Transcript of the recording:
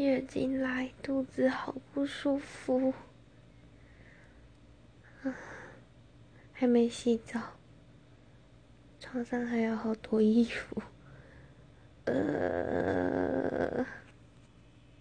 月经来肚子好不舒服。啊还没洗澡床上还有好多衣服。